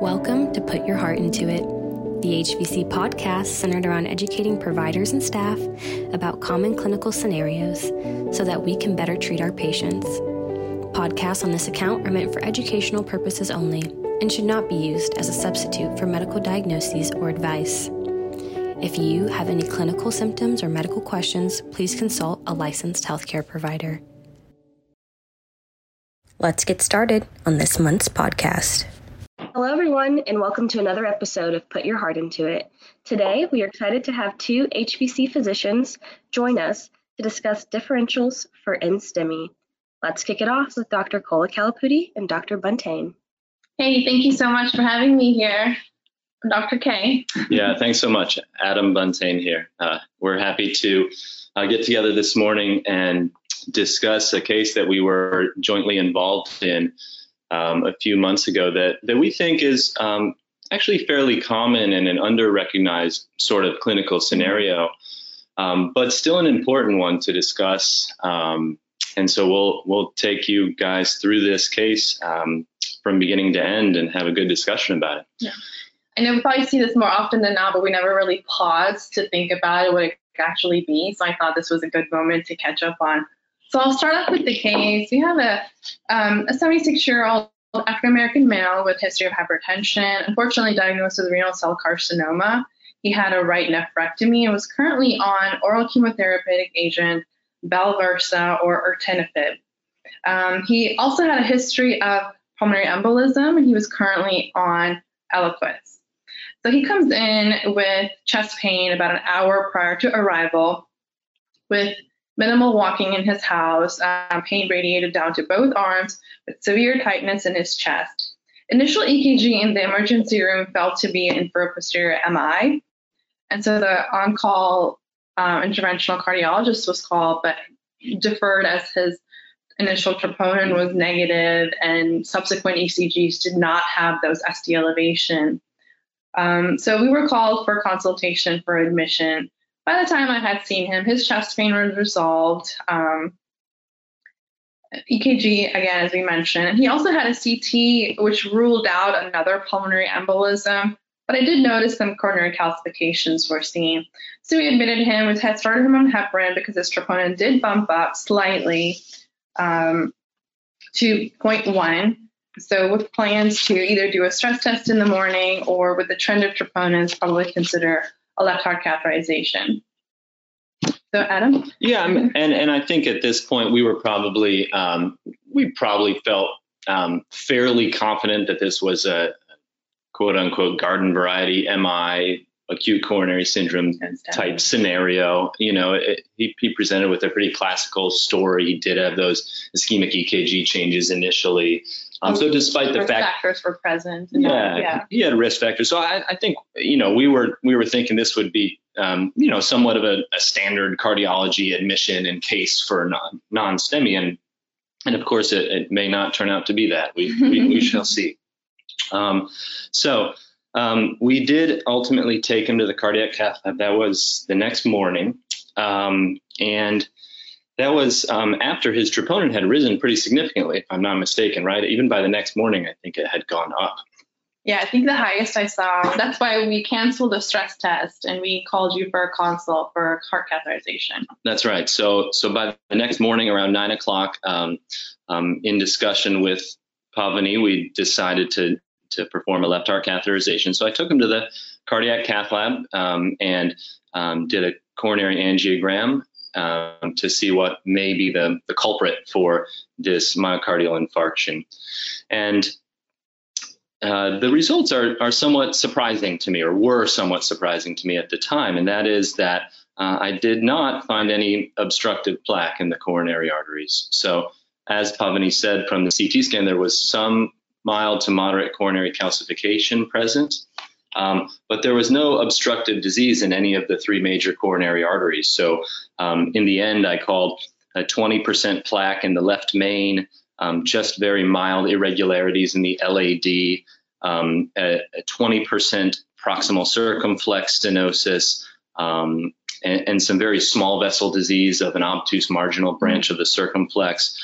Welcome to Put Your Heart Into It, the HVC podcast centered around educating providers and staff about common clinical scenarios so that we can better treat our patients. Podcasts on this account are meant for educational purposes only and should not be used as a substitute for medical diagnoses or advice. If you have any clinical symptoms or medical questions, please consult a licensed healthcare provider. Let's get started on this month's podcast. Hello, everyone, and welcome to another episode of Put Your Heart Into It. Today, we are excited to have two HBC physicians join us to discuss differentials for NSTEMI. Let's kick it off with Dr. Kola Kalapudi and Dr. Buntain. Hey, thank you so much for having me here, Dr. K. Yeah, thanks so much. Adam Buntain here. Uh, we're happy to uh, get together this morning and discuss a case that we were jointly involved in um, a few months ago that, that we think is um, actually fairly common and an under recognized sort of clinical scenario, um, but still an important one to discuss. Um, and so we'll, we'll take you guys through this case um, from beginning to end and have a good discussion about it. Yeah. I know we probably see this more often than not, but we never really pause to think about it, what it actually be. So I thought this was a good moment to catch up on so I'll start off with the case. We have a um, a 76 year old African American male with history of hypertension, unfortunately diagnosed with renal cell carcinoma. He had a right nephrectomy and was currently on oral chemotherapeutic agent Balversa or erdafitinib. Um, he also had a history of pulmonary embolism and he was currently on Eliquis. So he comes in with chest pain about an hour prior to arrival with minimal walking in his house, um, pain radiated down to both arms with severe tightness in his chest. Initial EKG in the emergency room felt to be an inferoposterior MI. And so the on call um, interventional cardiologist was called, but deferred as his initial troponin was negative and subsequent ECGs did not have those ST elevation. Um, so we were called for consultation for admission by the time I had seen him, his chest pain was resolved. Um, EKG, again, as we mentioned. And he also had a CT, which ruled out another pulmonary embolism, but I did notice some coronary calcifications were seen. So we admitted him, we had started him on heparin because his troponin did bump up slightly um, to 0.1. So with plans to either do a stress test in the morning or with the trend of troponins, probably consider a left heart catheterization. So Adam? Yeah, and and I think at this point we were probably um, we probably felt um, fairly confident that this was a quote unquote garden variety MI acute coronary syndrome type scenario. You know, it, he, he presented with a pretty classical story. He did have those ischemic EKG changes initially. Um, so despite the fact factors were present, yeah, yeah, he had risk factors. So I, I, think you know we were we were thinking this would be um, you know somewhat of a, a, standard cardiology admission and case for non non STEMI, and and of course it, it, may not turn out to be that. We we, we shall see. Um, so um, we did ultimately take him to the cardiac cath lab. That was the next morning, um, and that was um, after his troponin had risen pretty significantly, if I'm not mistaken, right? Even by the next morning, I think it had gone up. Yeah, I think the highest I saw. That's why we canceled the stress test and we called you for a consult for heart catheterization. That's right. So, so by the next morning around nine o'clock, um, um, in discussion with Pavani, we decided to to perform a left heart catheterization. So I took him to the cardiac cath lab um, and um, did a coronary angiogram um, to see what may be the, the culprit for this myocardial infarction. And uh, the results are, are somewhat surprising to me, or were somewhat surprising to me at the time, and that is that uh, I did not find any obstructive plaque in the coronary arteries. So, as Pavani said from the CT scan, there was some mild to moderate coronary calcification present, um, but there was no obstructive disease in any of the three major coronary arteries. So um, in the end, I called a 20% plaque in the left main, um, just very mild irregularities in the LAD, um, a, a, 20% proximal circumflex stenosis, um, and, and, some very small vessel disease of an obtuse marginal branch of the circumflex.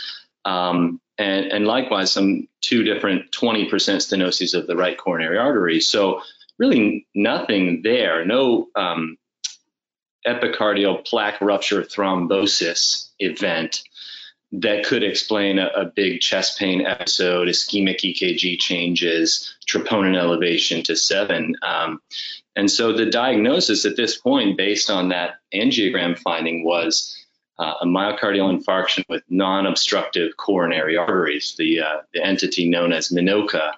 Um, and, and likewise some two different 20% stenoses of the right coronary artery. So really nothing there, no um, epicardial plaque rupture thrombosis event that could explain a, a, big chest pain episode, ischemic EKG changes, troponin elevation to seven. Um, and so the diagnosis at this point, based on that angiogram finding, was uh, a myocardial infarction with non-obstructive coronary arteries, the, uh, the entity known as MINOCA.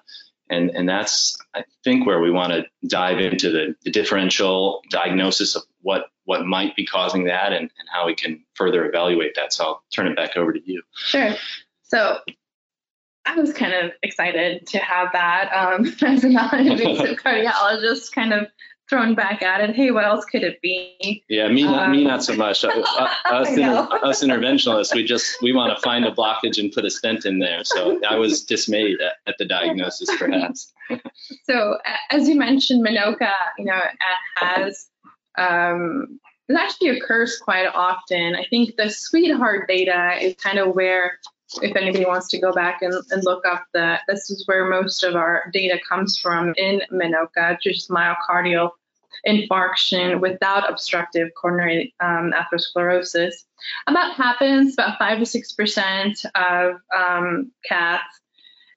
And, and that's, I think, where we want to dive into the, the differential diagnosis of what, what might be causing that and, and how we can further evaluate that. So I'll turn it back over to you. Sure. So I was kind of excited to have that um, as a non-invasive cardiologist kind of thrown back at it. Hey, what else could it be? Yeah, me not um, me not so much. Uh, uh, us, inter, us interventionalists, we just we want to find a blockage and put a stent in there. So I was dismayed at, at the diagnosis, perhaps. so as you mentioned, MINOCA, you know, has um, it actually occurs quite often. I think the SWEDEHEART data is kind of where if anybody wants to go back and, and look up the, this is where most of our data comes from in MINOCA, just myocardial infarction without obstructive coronary um, atherosclerosis. And that happens about 5 to 6% of um, cats.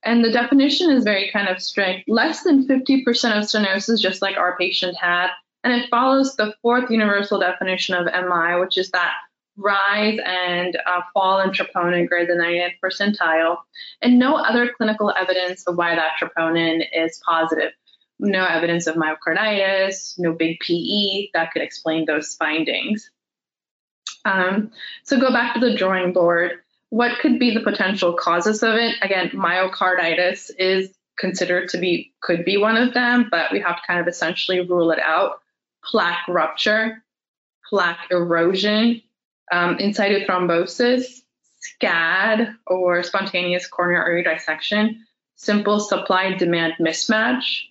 And the definition is very kind of strict. Less than 50% of stenosis, just like our patient had. And it follows the fourth universal definition of MI, which is that rise and uh, fall in troponin greater than 99th percentile, and no other clinical evidence of why that troponin is positive. No evidence of myocarditis, no big PE that could explain those findings. Um, so go back to the drawing board. What could be the potential causes of it? Again, myocarditis is considered to be could be one of them, but we have to kind of essentially rule it out. Plaque rupture, plaque erosion, um, thrombosis, SCAD or spontaneous coronary artery dissection, simple supply demand mismatch,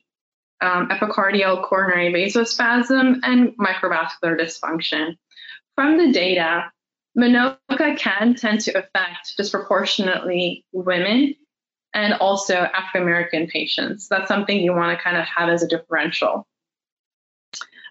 um, epicardial coronary vasospasm, and microvascular dysfunction. From the data, MINOCA can tend to affect disproportionately women and also African American patients. That's something you want to kind of have as a differential.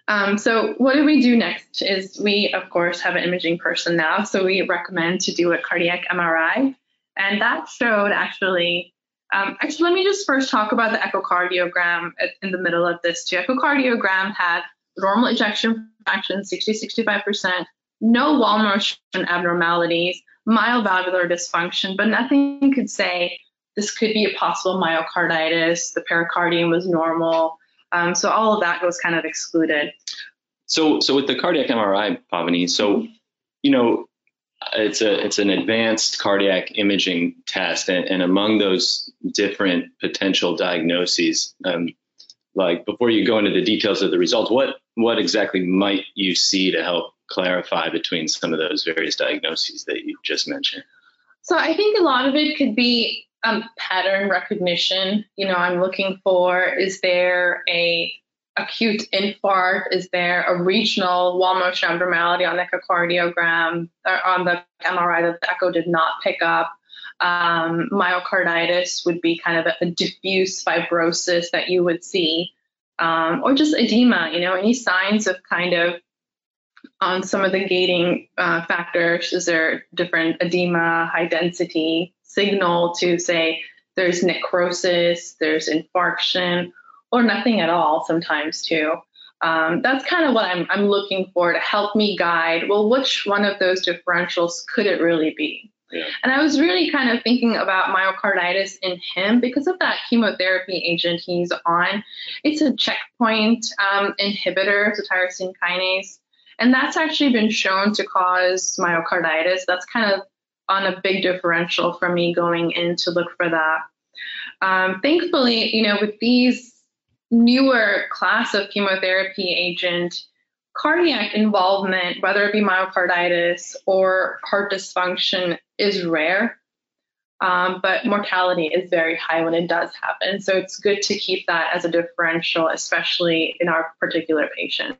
Um, so what do we do next is we, of course, have an imaging person now. So we recommend to do a cardiac MRI. And that showed actually, um, actually, let me just first talk about the echocardiogram in the middle of this too. Echocardiogram had normal ejection fraction, 60, 65%, no wall motion abnormalities, mild valvular dysfunction, but nothing could say this could be a possible myocarditis, the pericardium was normal, um, so all of that was kind of excluded. So, so with the cardiac MRI, Pavani, so you know, it's a it's an advanced cardiac imaging test, and, and among those different potential diagnoses, um, like before you go into the details of the results, what what exactly might you see to help clarify between some of those various diagnoses that you just mentioned? So I think a lot of it could be um, pattern recognition. You know, I'm looking for is there a acute infarct? Is there a regional wall motion abnormality on the echocardiogram or on the MRI that the echo did not pick up? Um, myocarditis would be kind of a, a, diffuse fibrosis that you would see, um, or just edema. You know, any signs of kind of on some of the gating uh, factors? Is there different edema, high density, signal to say there's necrosis, there's infarction, or nothing at all sometimes too. Um, that's kind of what I'm, I'm looking for to help me guide. Well, which one of those differentials could it really be? Yeah. And I was really kind of thinking about myocarditis in him because of that chemotherapy agent he's on. It's a checkpoint um, inhibitor, so tyrosine kinase, and that's actually been shown to cause myocarditis. That's kind of on a big differential for me going in to look for that. Um, thankfully, you know, with these newer class of chemotherapy agent, cardiac involvement, whether it be myocarditis or heart dysfunction, is rare. Um, but mortality is very high when it does happen. So it's good to keep that as a differential, especially in our particular patient.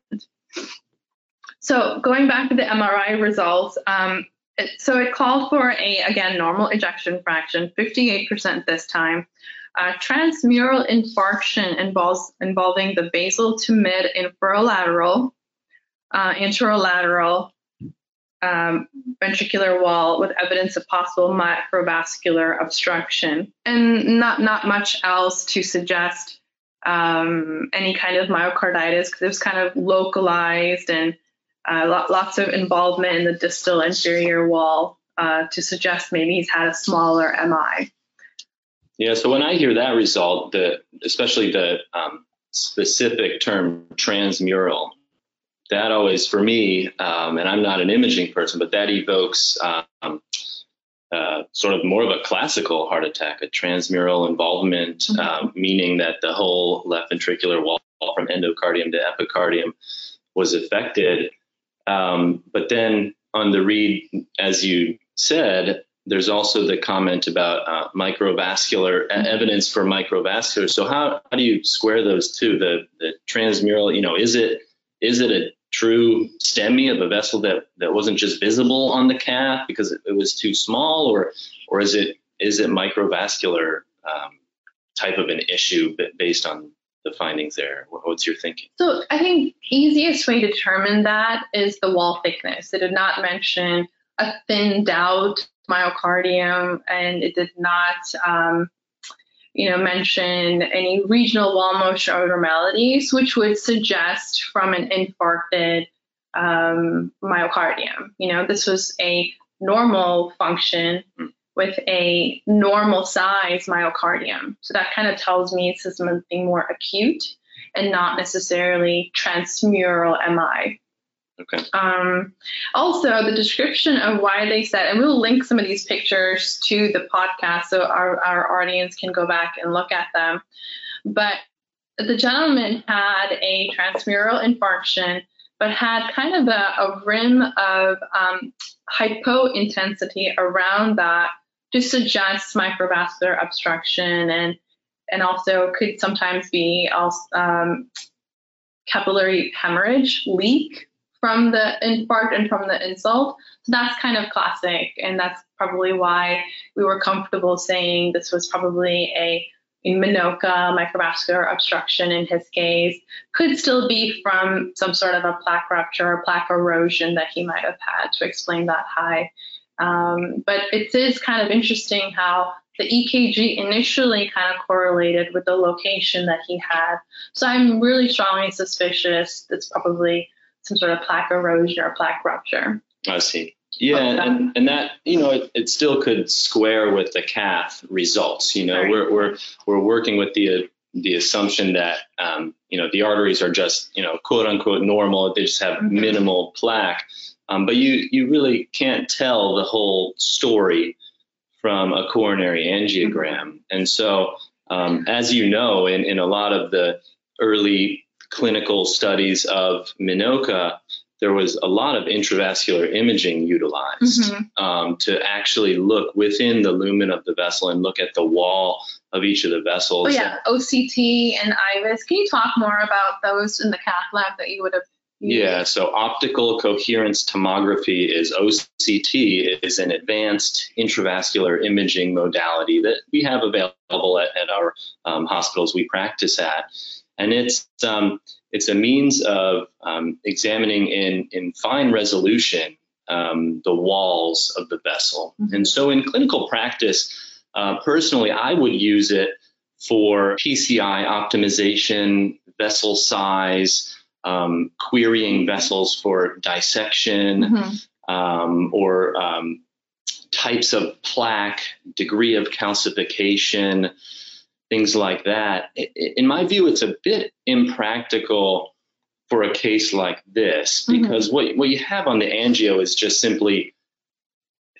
So going back to the MRI results, um, it, so it called for a again normal ejection fraction, 58% this time. Uh, transmural infarction involves involving the basal to mid inferolateral, uh, anterolateral um, ventricular wall with evidence of possible microvascular obstruction, and not not much else to suggest um, any kind of myocarditis because it was kind of localized and uh, lots of involvement in the distal anterior wall uh, to suggest maybe he's had a smaller MI. Yeah, so when I hear that result, the especially the um, specific term transmural, that always for me, um, and I'm not an imaging person, but that evokes um, uh, sort of more of a classical heart attack, a transmural involvement, mm-hmm. uh, meaning that the whole left ventricular wall from endocardium to epicardium was affected. Um, but then on the read, as you said, there's also the comment about uh, microvascular mm-hmm. evidence for microvascular. So how, how do you square those two? The, the transmural, you know, is it is it a true STEMI of a vessel that, that wasn't just visible on the cath because it, it was too small, or or is it is it microvascular um, type of an issue based on the findings there? What's your thinking? So I think easiest way to determine that is the wall thickness. It did not mention a thinned out myocardium, and it did not, um, you know, mention any regional wall motion abnormalities, which would suggest from an infarcted um, myocardium. You know, this was a normal function. With a normal size myocardium. So that kind of tells me it's something more acute and not necessarily transmural MI. Okay. Um, also, the description of why they said, and we'll link some of these pictures to the podcast so our, our audience can go back and look at them. But the gentleman had a transmural infarction, but had kind of a, a rim of um, hypointensity around that to suggest microvascular obstruction and and also could sometimes be also, um, capillary hemorrhage leak from the infarct and from the insult. So that's kind of classic, and that's probably why we were comfortable saying this was probably a, a MINOCA microvascular obstruction in his case. Could still be from some sort of a plaque rupture or plaque erosion that he might have had to explain that high um, but it is kind of interesting how the EKG initially kind of correlated with the location that he had. So I'm really strongly suspicious it's probably some sort of plaque erosion or plaque rupture. I see. Yeah, and, and that you know it, it, still could square with the cath results. You know, right. we're we're we're working with the the assumption that um, you know the arteries are just you know quote unquote normal. They just have mm-hmm. minimal plaque. Um, but you, you really can't tell the whole story from a coronary angiogram. And so, um, as you know, in, in a lot of the early clinical studies of MINOCA, there was a lot of intravascular imaging utilized mm-hmm. um, to actually look within the lumen of the vessel and look at the wall of each of the vessels. Oh, yeah, OCT and IVUS. Can you talk more about those in the cath lab that you would have yeah, so optical coherence tomography is OCT is an advanced intravascular imaging modality that we have available at, at our um, hospitals we practice at, and it's um, it's a means of um, examining in in fine resolution um, the walls of the vessel. Mm-hmm. And so in clinical practice, uh, personally, I would use it for PCI optimization, vessel size um, querying vessels for dissection mm-hmm. um, or um, types of plaque, degree of calcification, things like that. In my view, it's a bit impractical for a case like this mm-hmm. because mm-hmm. what, what you have on the angio is just simply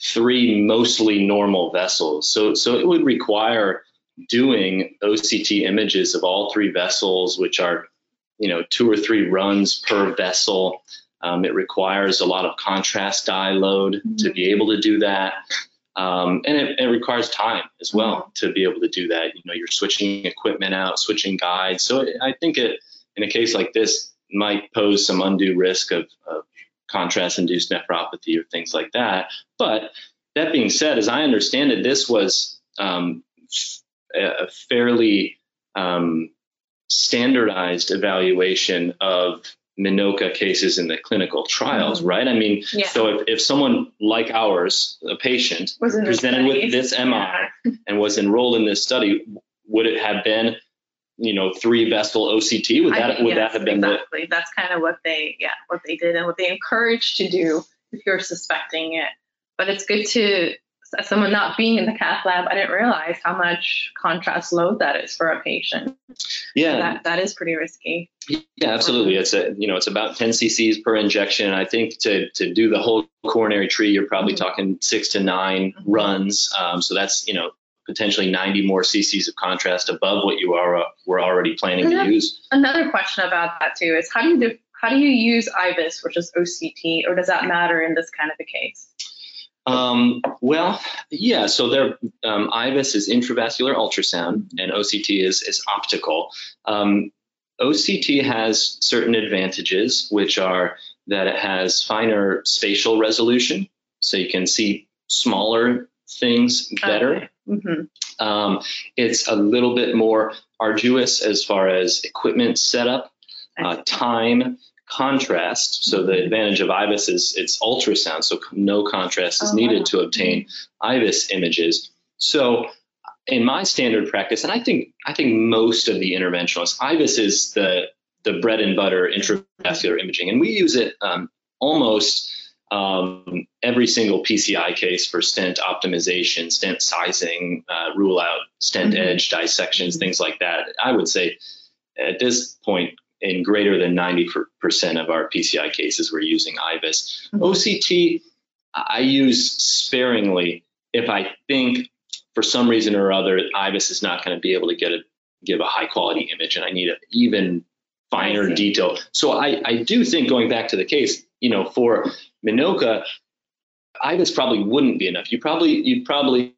three mostly normal vessels. So, so it would require doing OCT images of all three vessels, which are you know two or three runs per vessel. Um, it requires a lot of contrast dye load mm-hmm. to be able to do that. Um, and it, it, requires time as well mm-hmm. to be able to do that. You know, you're switching equipment out, switching guides. So it, I think it, in a case like this might pose some undue risk of, of contrast-induced nephropathy or things like that. But that being said, as I understand it, this was um, a fairly um, standardized evaluation of MINOCA cases in the clinical trials, mm-hmm. right? I mean, yeah. so if, if someone like ours, a patient, presented with this MI yeah. and was enrolled in this study, would it have been, you know, three vessel OCT? Would that would yes, that have been exactly? The... That's kind of what they, yeah, what they did and what they encouraged to do if you're suspecting it. But it's good to as someone not being in the cath lab, I didn't realize how much contrast load that is for a patient. Yeah, so that that is pretty risky. Yeah, absolutely. It's a you know it's about 10 cc's per injection. I think to to do the whole coronary tree, you're probably talking six to 9 mm-hmm. runs. Um, so that's you know potentially 90 more cc's of contrast above what you are uh, were already planning to use. Another question about that too is how do you do, how do you use IVUS, which is OCT, or does that matter in this kind of a case? Um, well, yeah. So there, um, IVUS is intravascular ultrasound, and OCT is is optical. Um, OCT has certain advantages, which are that it has finer spatial resolution, so you can see smaller things better. Okay. Mm-hmm. Um, it's a little bit more arduous as far as equipment setup, uh, time, contrast. So the advantage of IVUS is it's ultrasound, so no contrast is oh, needed wow. to obtain IVUS images. So in my standard practice, and I think I think most of the interventionalists, IVUS is the the bread and butter intravascular imaging, and we use it um, almost um, every single PCI case for stent optimization, stent sizing, uh, rule out stent mm-hmm. edge dissections, things like that. I would say at this point, in greater than 90% of our PCI cases, we're using IVUS. Mm-hmm. OCT, I use sparingly if I think for some reason or other, IVUS is not going to be able to get a give a high quality image, and I need an even finer detail. So I, I do think going back to the case, you know, for MINOCA, IVUS probably wouldn't be enough. You probably you'd probably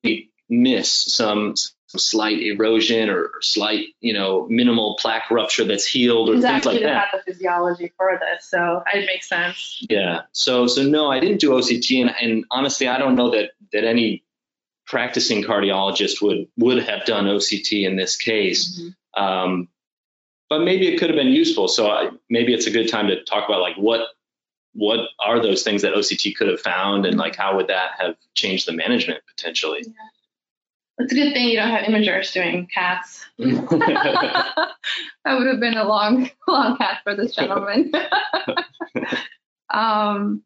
miss some slight erosion or, slight, you know, minimal plaque rupture that's healed or exactly things like that. Have the physiology for this, so it makes sense. Yeah. So so no, I didn't do OCT, and, and honestly, I don't know that that any practicing cardiologist would would have done OCT in this case. Mm-hmm. Um, but maybe it could have been useful. So I, maybe it's a good time to talk about like what what are those things that OCT could have found, and like how would that have changed the management potentially? Yeah. It's a good thing you don't have imagers doing cats. that would have been a long, long cat for this gentleman. um,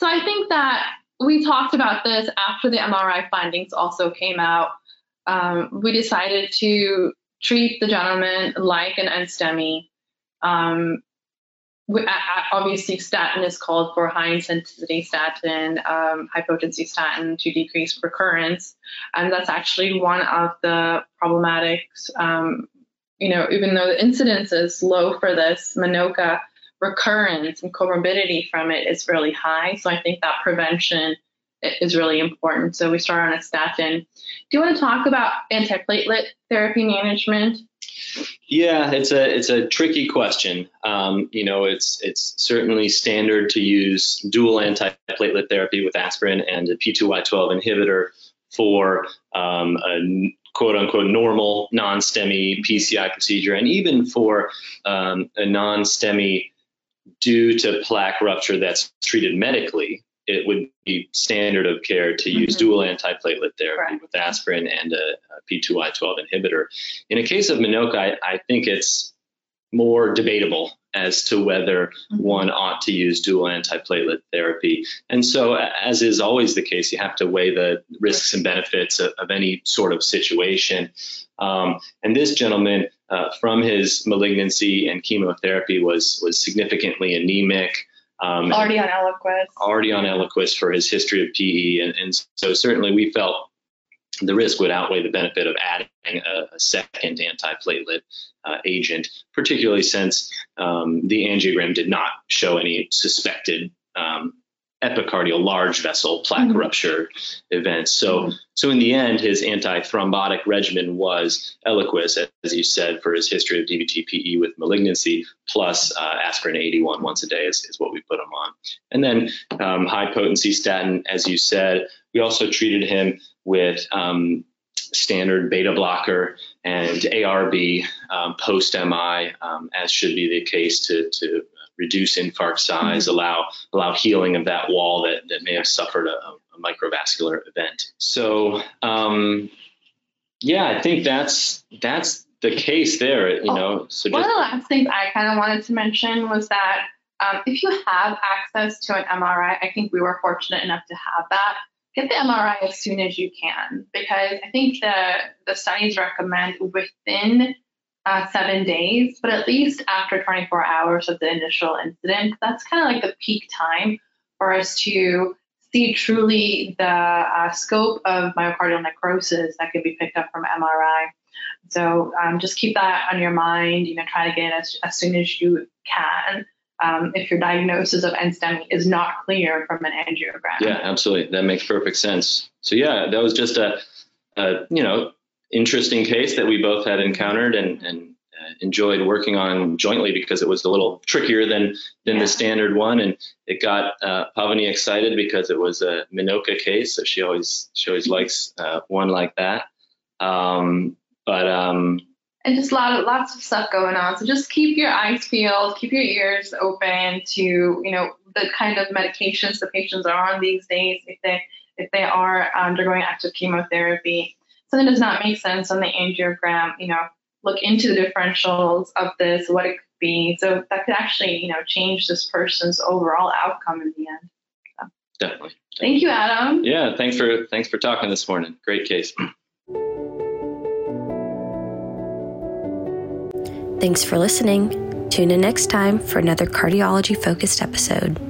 so I think that we talked about this after the MRI findings also came out. Um, we decided to treat the gentleman like an NSTEMI. Um, obviously statin is called for high intensity statin, um, high potency statin to decrease recurrence. And that's actually one of the problematics. Um, you know, even though the incidence is low for this, MINOCA recurrence and comorbidity from it is really high. So I think that prevention is really important. So we start on a statin. Do you want to talk about antiplatelet therapy management? Yeah, it's a it's a tricky question. Um, you know, it's it's certainly standard to use dual antiplatelet therapy with aspirin and a P2Y12 inhibitor for um, a quote unquote normal non-STEMI PCI procedure, and even for um, a non-STEMI due to plaque rupture that's treated medically it would be standard of care to use mm-hmm. dual antiplatelet therapy right. with aspirin and a a P2Y12 inhibitor. In a case of MINOCA, I, I think it's more debatable as to whether mm-hmm. one ought to use dual antiplatelet therapy. And so, as is always the case, you have to weigh the risks and benefits of, of any sort of situation. Um, and this gentleman, uh, from his malignancy and chemotherapy, was was significantly anemic. Um, already on Eliquis. Already on Eliquis for his history of PE. And, and so certainly we felt the risk would outweigh the benefit of adding a, a second antiplatelet uh, agent, particularly since um, the angiogram did not show any suspected um, epicardial large vessel plaque mm-hmm. rupture events. So, mm-hmm. so in the end, his antithrombotic regimen was Eliquis, as you said, for his history of DVT-PE with malignancy, plus uh, aspirin 81 once a day is, is what we put him on. And then um, high potency statin, as you said. We also treated him with um, standard beta blocker and ARB um, post MI, um, as should be the case to, to reduce infarct size, mm-hmm. allow allow healing of that wall that, that may have suffered a, a microvascular event. So um, yeah, I think that's that's the case there. You oh, know, so one of the last things I kind of wanted to mention was that um, if you have access to an MRI, I think we were fortunate enough to have that. Get the MRI as soon as you can because I think the the studies recommend within uh, seven days, but at least after 24 hours of the initial incident, that's kind of like the peak time for us to see truly the uh, scope of myocardial necrosis that could be picked up from MRI. So um, just keep that on your mind. You know, try to get it as, as soon as you can. Um, if your diagnosis of NSTEMI is not clear from an angiogram. Yeah, absolutely. That makes perfect sense. So yeah, that was just a, a you know interesting case that we both had encountered and, and uh, enjoyed working on jointly because it was a little trickier than than yeah. the standard one, and it got uh, Pavani excited because it was a MINOCA case, so she always she always likes uh, one like that. Um, but um, and just a lot of lots of stuff going on. So just keep your eyes peeled, keep your ears open to you know the kind of medications the patients are on these days if they if they are undergoing active chemotherapy something does not make sense on the angiogram, you know, look into the differentials of this, what it could be. So that could actually, you know, change this person's overall outcome in the end. So. Definitely. Thank you, Adam. Yeah, thanks for thanks for talking this morning. Great case. Thanks for listening. Tune in next time for another cardiology focused episode.